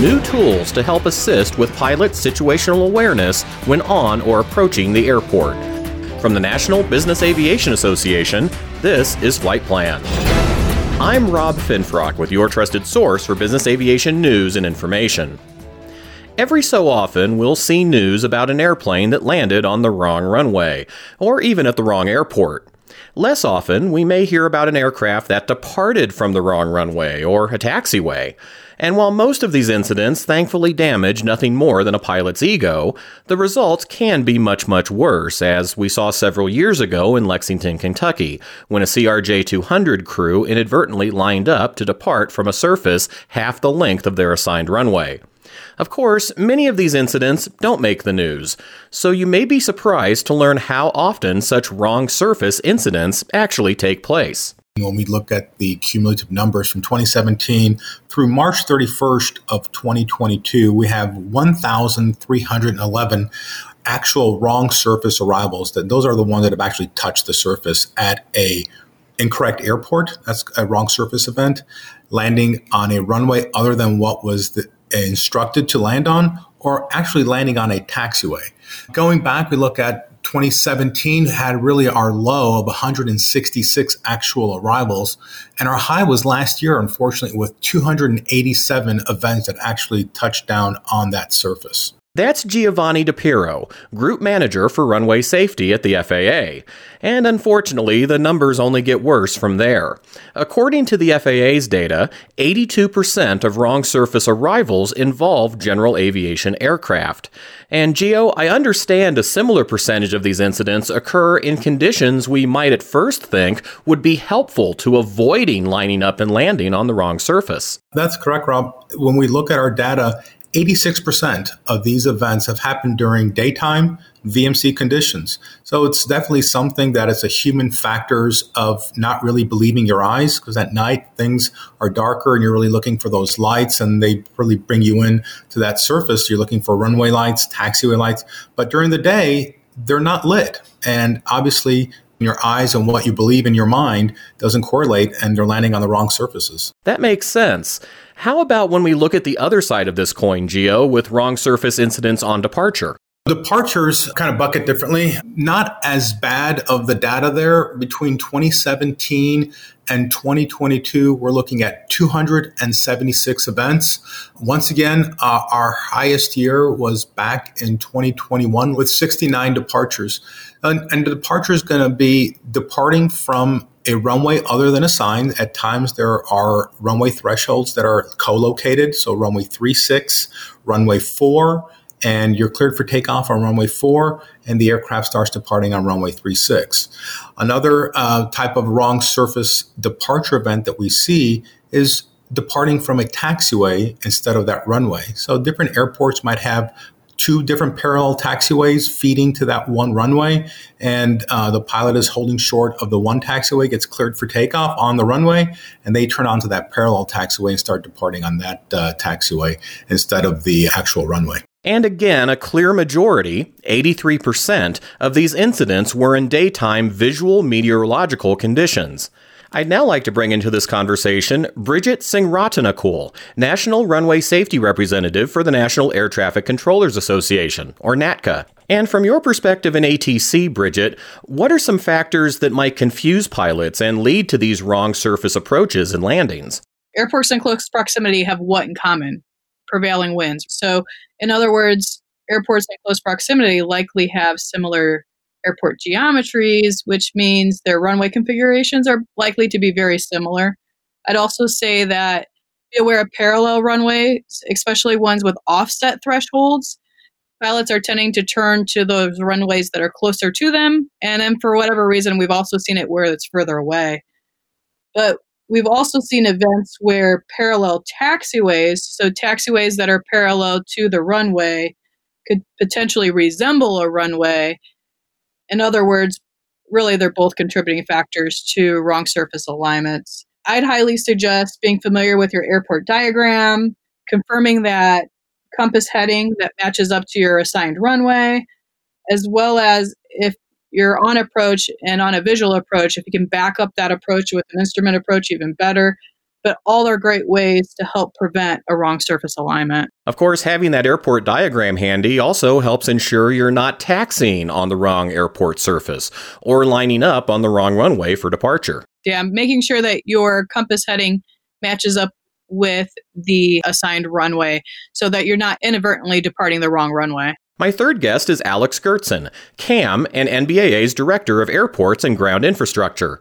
new tools to help assist with pilot situational awareness when on or approaching the airport. From the National Business Aviation Association, this is Flight Plan. I'm Rob Finfrock with your trusted source for business aviation news and information. Every so often, we'll see news about an airplane that landed on the wrong runway, or even at the wrong airport. Less often, we may hear about an aircraft that departed from the wrong runway or a taxiway. And while most of these incidents thankfully damage nothing more than a pilot's ego, the results can be much, much worse, as we saw several years ago in Lexington, Kentucky, when a CRJ 200 crew inadvertently lined up to depart from a surface half the length of their assigned runway. Of course, many of these incidents don't make the news, so you may be surprised to learn how often such wrong surface incidents actually take place. When we look at the cumulative numbers from 2017 through March 31st of 2022, we have 1,311 actual wrong surface arrivals. That those are the ones that have actually touched the surface at a incorrect airport. That's a wrong surface event. Landing on a runway other than what was the, instructed to land on, or actually landing on a taxiway. Going back, we look at 2017 had really our low of 166 actual arrivals, and our high was last year, unfortunately, with 287 events that actually touched down on that surface. That's Giovanni DePiro, Group Manager for Runway Safety at the FAA. And unfortunately, the numbers only get worse from there. According to the FAA's data, 82% of wrong surface arrivals involve general aviation aircraft. And Gio, I understand a similar percentage of these incidents occur in conditions we might at first think would be helpful to avoiding lining up and landing on the wrong surface. That's correct, Rob. When we look at our data, 86% of these events have happened during daytime VMC conditions. So it's definitely something that is a human factors of not really believing your eyes because at night things are darker and you're really looking for those lights and they really bring you in to that surface. You're looking for runway lights, taxiway lights, but during the day, they're not lit. And obviously your eyes and what you believe in your mind doesn't correlate and they're landing on the wrong surfaces. That makes sense. How about when we look at the other side of this coin, Gio, with wrong surface incidents on departure? Departures kind of bucket differently. Not as bad of the data there. Between 2017 and 2022, we're looking at 276 events. Once again, uh, our highest year was back in 2021 with 69 departures. And, and the departure is going to be departing from a runway other than assigned. At times, there are runway thresholds that are co located. So, runway 36, runway 4, and you're cleared for takeoff on runway 4, and the aircraft starts departing on runway 36. Another uh, type of wrong surface departure event that we see is departing from a taxiway instead of that runway. So, different airports might have two different parallel taxiways feeding to that one runway, and uh, the pilot is holding short of the one taxiway, gets cleared for takeoff on the runway, and they turn onto that parallel taxiway and start departing on that uh, taxiway instead of the actual runway. And again, a clear majority, 83%, of these incidents were in daytime visual meteorological conditions. I'd now like to bring into this conversation Bridget Singh-Ratnakul, National Runway Safety Representative for the National Air Traffic Controllers Association, or NATCA. And from your perspective in ATC, Bridget, what are some factors that might confuse pilots and lead to these wrong surface approaches and landings? Airports in close proximity have what in common? Prevailing winds. So, in other words, airports in close proximity likely have similar airport geometries, which means their runway configurations are likely to be very similar. I'd also say that be aware of parallel runways, especially ones with offset thresholds. Pilots are tending to turn to those runways that are closer to them. And then for whatever reason, we've also seen it where it's further away. But we've also seen events where parallel taxiways, so taxiways that are parallel to the runway, could potentially resemble a runway in other words, really they're both contributing factors to wrong surface alignments. I'd highly suggest being familiar with your airport diagram, confirming that compass heading that matches up to your assigned runway, as well as if you're on approach and on a visual approach, if you can back up that approach with an instrument approach, even better. But all are great ways to help prevent a wrong surface alignment. Of course, having that airport diagram handy also helps ensure you're not taxiing on the wrong airport surface or lining up on the wrong runway for departure. Yeah, making sure that your compass heading matches up with the assigned runway so that you're not inadvertently departing the wrong runway. My third guest is Alex Gertsen, CAM and NBAA's Director of Airports and Ground Infrastructure.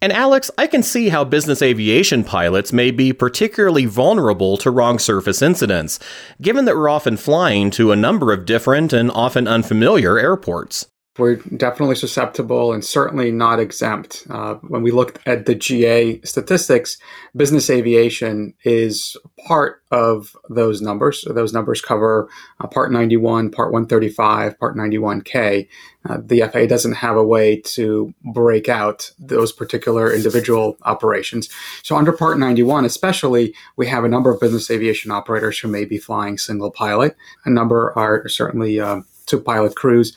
And Alex, I can see how business aviation pilots may be particularly vulnerable to wrong surface incidents, given that we're often flying to a number of different and often unfamiliar airports we're definitely susceptible and certainly not exempt. Uh, when we look at the GA statistics, business aviation is part of those numbers. So those numbers cover uh, Part 91, Part 135, Part 91K. Uh, the FAA doesn't have a way to break out those particular individual operations. So under Part 91, especially, we have a number of business aviation operators who may be flying single pilot. A number are certainly uh, two pilot crews.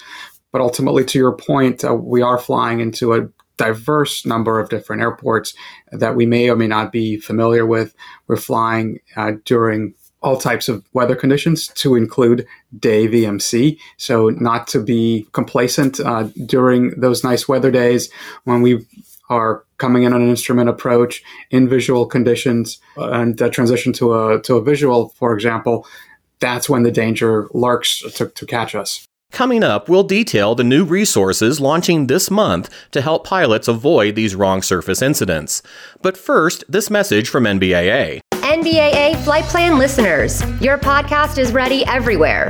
But ultimately, to your point, uh, we are flying into a diverse number of different airports that we may or may not be familiar with. We're flying uh, during all types of weather conditions to include day VMC. So, not to be complacent uh, during those nice weather days when we are coming in on an instrument approach in visual conditions and uh, transition to a to a visual, for example. That's when the danger lurks to, to catch us. Coming up, we'll detail the new resources launching this month to help pilots avoid these wrong surface incidents. But first, this message from NBAA. NBAA Flight Plan listeners, your podcast is ready everywhere.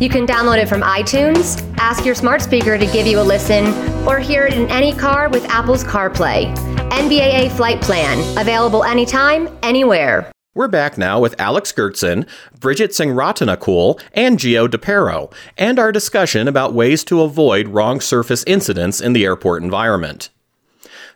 You can download it from iTunes, ask your smart speaker to give you a listen, or hear it in any car with Apple's CarPlay. NBAA Flight Plan, available anytime, anywhere. We're back now with Alex Gertsen, Bridget Singh-Ratnakul, and Gio DePero, and our discussion about ways to avoid wrong surface incidents in the airport environment.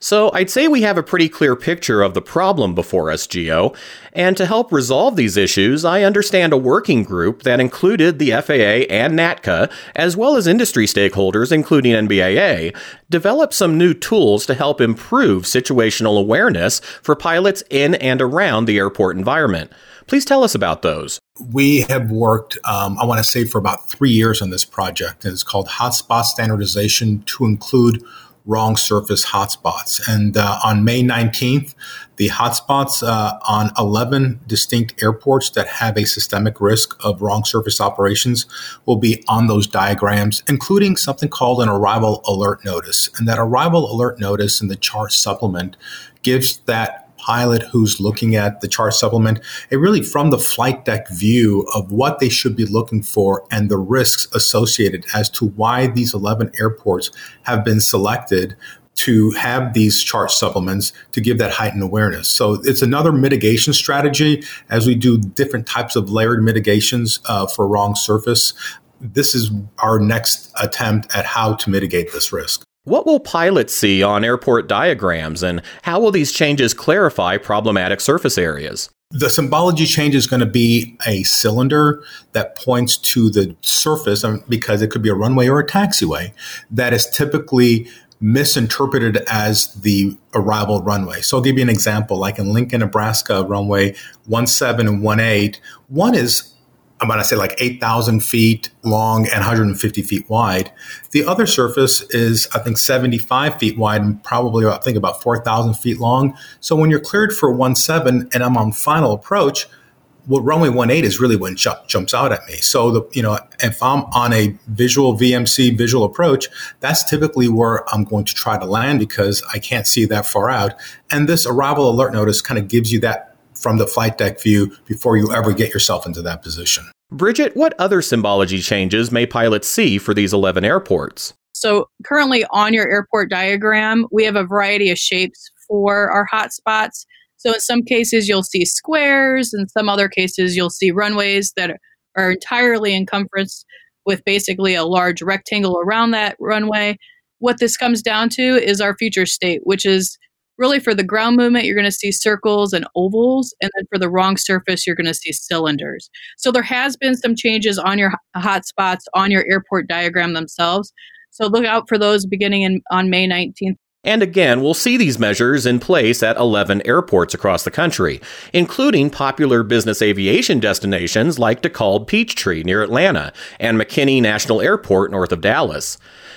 So I'd say we have a pretty clear picture of the problem before us, Gio. And to help resolve these issues, I understand a working group that included the FAA and NATCA, as well as industry stakeholders, including NBAA, developed some new tools to help improve situational awareness for pilots in and around the airport environment. Please tell us about those. We have worked, um, I want to say, for about three years on this project. And it's called Hotspot Standardization to include wrong surface hotspots. And uh, on May 19th, the hotspots uh, on 11 distinct airports that have a systemic risk of wrong surface operations will be on those diagrams, including something called an arrival alert notice. And that arrival alert notice in the chart supplement gives that pilot who's looking at the chart supplement, a really from the flight deck view of what they should be looking for and the risks associated as to why these 11 airports have been selected to have these chart supplements to give that heightened awareness. So it's another mitigation strategy as we do different types of layered mitigations uh, for wrong surface. This is our next attempt at how to mitigate this risk. What will pilots see on airport diagrams, and how will these changes clarify problematic surface areas? The symbology change is going to be a cylinder that points to the surface um, because it could be a runway or a taxiway that is typically misinterpreted as the arrival runway. So I'll give you an example. Like in Lincoln, Nebraska, runway 17 and 18, one is I'm going to say like 8,000 feet long and 150 feet wide. The other surface is, I think, 75 feet wide and probably, I think, about 4,000 feet long. So when you're cleared for 1.7 and I'm on final approach, what runway 18 is really jump, jumps out at me. So the you know if I'm on a visual VMC visual approach, that's typically where I'm going to try to land because I can't see that far out. And this arrival alert notice kind of gives you that from the flight deck view before you ever get yourself into that position. Bridget, what other symbology changes may pilots see for these 11 airports? So, currently on your airport diagram, we have a variety of shapes for our hotspots. So, in some cases, you'll see squares, in some other cases, you'll see runways that are entirely encompassed with basically a large rectangle around that runway. What this comes down to is our future state, which is really for the ground movement you're going to see circles and ovals and then for the wrong surface you're going to see cylinders so there has been some changes on your hot spots on your airport diagram themselves so look out for those beginning in, on may 19th And again, we'll see these measures in place at 11 airports across the country, including popular business aviation destinations like DeKalb Peachtree near Atlanta and McKinney National Airport north of Dallas.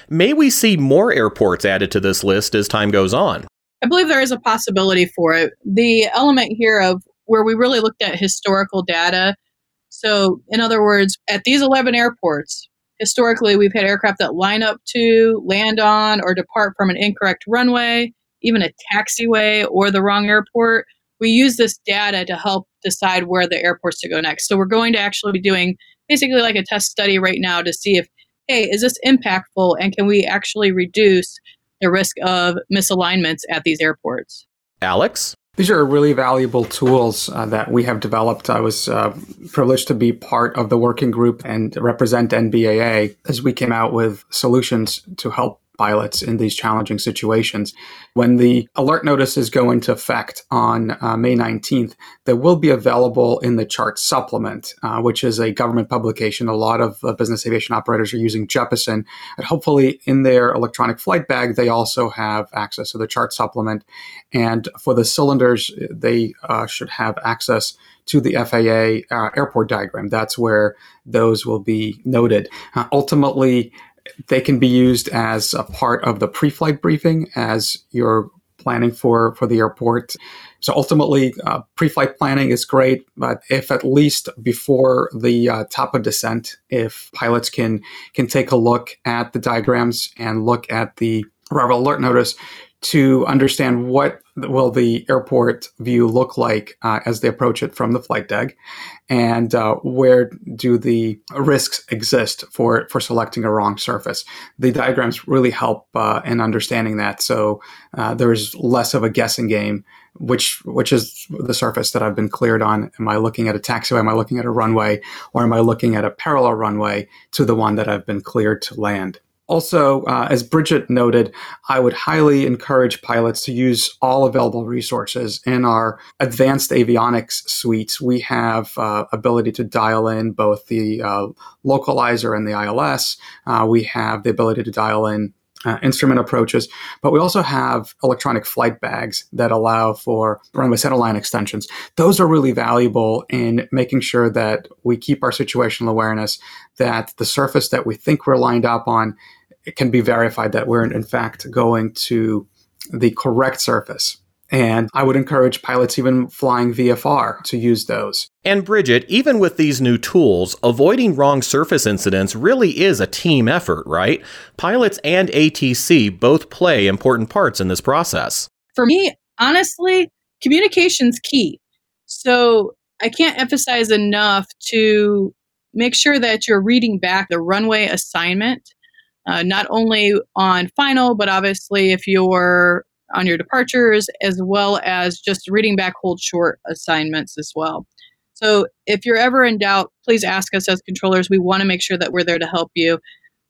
May we see more airports added to this list as time goes on? I believe there is a possibility for it. The element here of where we really looked at historical data. So, in other words, at these 11 airports, historically we've had aircraft that line up to, land on, or depart from an incorrect runway, even a taxiway or the wrong airport. We use this data to help decide where the airports to go next. So, we're going to actually be doing basically like a test study right now to see if, hey, is this impactful and can we actually reduce the risk of misalignments at these airports? Alex? These are really valuable tools uh, that we have developed. I was uh, privileged to be part of the working group and represent NBAA as we came out with solutions to help pilots in these challenging situations. When the alert notices go into effect on uh, May 19th, they will be available in the chart supplement, uh, which is a government publication. A lot of uh, business aviation operators are using Jeppesen. And hopefully, in their electronic flight bag, they also have access to the chart supplement. And for the cylinders, they uh, should have access to the FAA uh, airport diagram. That's where those will be noted. Uh, ultimately, they can be used as a part of the pre-flight briefing as you're planning for for the airport. So ultimately, uh, pre-flight planning is great, but if at least before the uh, top of descent, if pilots can can take a look at the diagrams and look at the arrival alert notice, to understand what will the airport view look like uh, as they approach it from the flight deck, and uh, where do the risks exist for for selecting a wrong surface. The diagrams really help uh, in understanding that, so uh, there's less of a guessing game. Which which is the surface that I've been cleared on? Am I looking at a taxiway? Am I looking at a runway? Or am I looking at a parallel runway to the one that I've been cleared to land? Also, uh, as Bridget noted, I would highly encourage pilots to use all available resources. In our advanced avionics suites, we have uh, ability to dial in both the uh, localizer and the ILS. Uh, we have the ability to dial in uh, instrument approaches, but we also have electronic flight bags that allow for runway centerline extensions. Those are really valuable in making sure that we keep our situational awareness, that the surface that we think we're lined up on it can be verified that we're in fact going to the correct surface. And I would encourage pilots even flying VFR to use those. And Bridget, even with these new tools, avoiding wrong surface incidents really is a team effort, right? Pilots and ATC both play important parts in this process. For me, honestly, communication's key. So I can't emphasize enough to make sure that you're reading back the runway assignment uh, not only on final, but obviously if you're on your departures, as well as just reading back hold short assignments as well. So if you're ever in doubt, please ask us as controllers. We want to make sure that we're there to help you.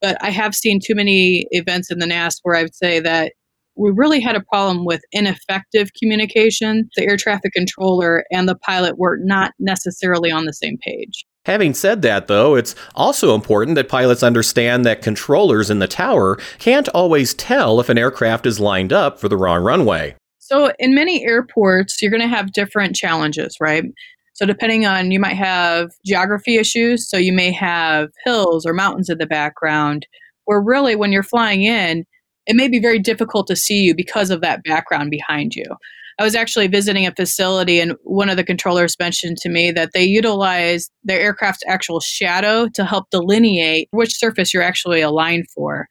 But I have seen too many events in the NAS where I would say that we really had a problem with ineffective communication. The air traffic controller and the pilot were not necessarily on the same page. Having said that, though, it's also important that pilots understand that controllers in the tower can't always tell if an aircraft is lined up for the wrong runway. So, in many airports, you're going to have different challenges, right? So, depending on, you might have geography issues. So, you may have hills or mountains in the background, where really, when you're flying in, it may be very difficult to see you because of that background behind you. I was actually visiting a facility, and one of the controllers mentioned to me that they utilize their aircraft's actual shadow to help delineate which surface you're actually aligned for.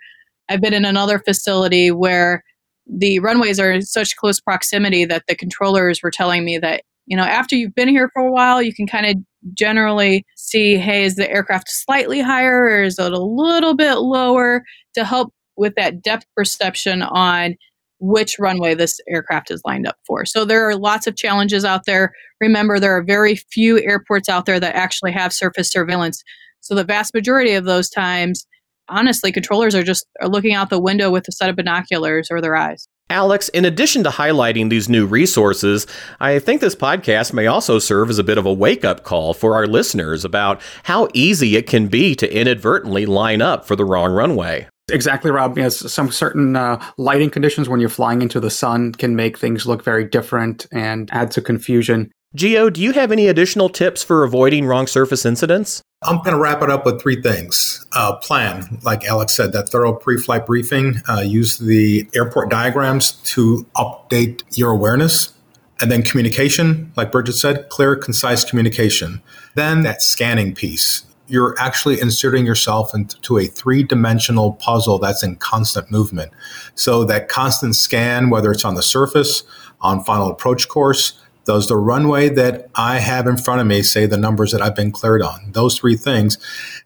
I've been in another facility where the runways are in such close proximity that the controllers were telling me that you know after you've been here for a while you can kind of generally see hey is the aircraft slightly higher or is it a little bit lower to help with that depth perception on which runway this aircraft is lined up for. So there are lots of challenges out there. Remember, there are very few airports out there that actually have surface surveillance. So the vast majority of those times, honestly, controllers are just are looking out the window with a set of binoculars or their eyes. Alex, in addition to highlighting these new resources, I think this podcast may also serve as a bit of a wake up call for our listeners about how easy it can be to inadvertently line up for the wrong runway. Exactly, Rob. Yes, some certain uh, lighting conditions when you're flying into the sun can make things look very different and add to confusion. Gio, do you have any additional tips for avoiding wrong surface incidents? I'm going to wrap it up with three things. Uh, plan, like Alex said, that thorough pre flight briefing. Uh, use the airport diagrams to update your awareness. And then communication, like Bridget said, clear, concise communication. Then that scanning piece. You're actually inserting yourself into a three dimensional puzzle that's in constant movement. So that constant scan, whether it's on the surface, on final approach course, does the runway that I have in front of me say the numbers that I've been cleared on? Those three things.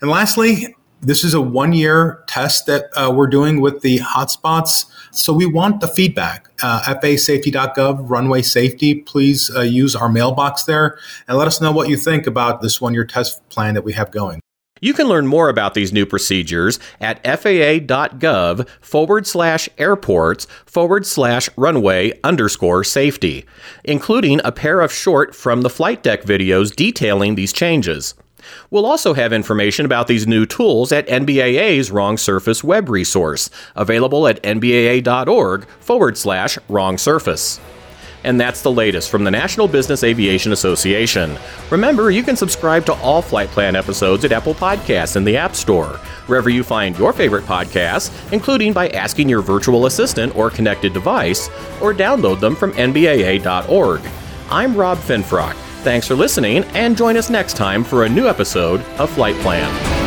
And lastly, this is a one year test that uh, we're doing with the hotspots. So we want the feedback. Uh, FAAsafety.gov, runway safety, please uh, use our mailbox there and let us know what you think about this one year test plan that we have going. You can learn more about these new procedures at faa.gov forward slash airports forward slash runway underscore safety, including a pair of short from the flight deck videos detailing these changes. We'll also have information about these new tools at NBAA's Wrong Surface web resource, available at nbaa.org forward slash wrong surface. And that's the latest from the National Business Aviation Association. Remember, you can subscribe to all Flight Plan episodes at Apple Podcasts in the App Store, wherever you find your favorite podcasts, including by asking your virtual assistant or connected device, or download them from NBAA.org. I'm Rob Finfrock. Thanks for listening, and join us next time for a new episode of Flight Plan.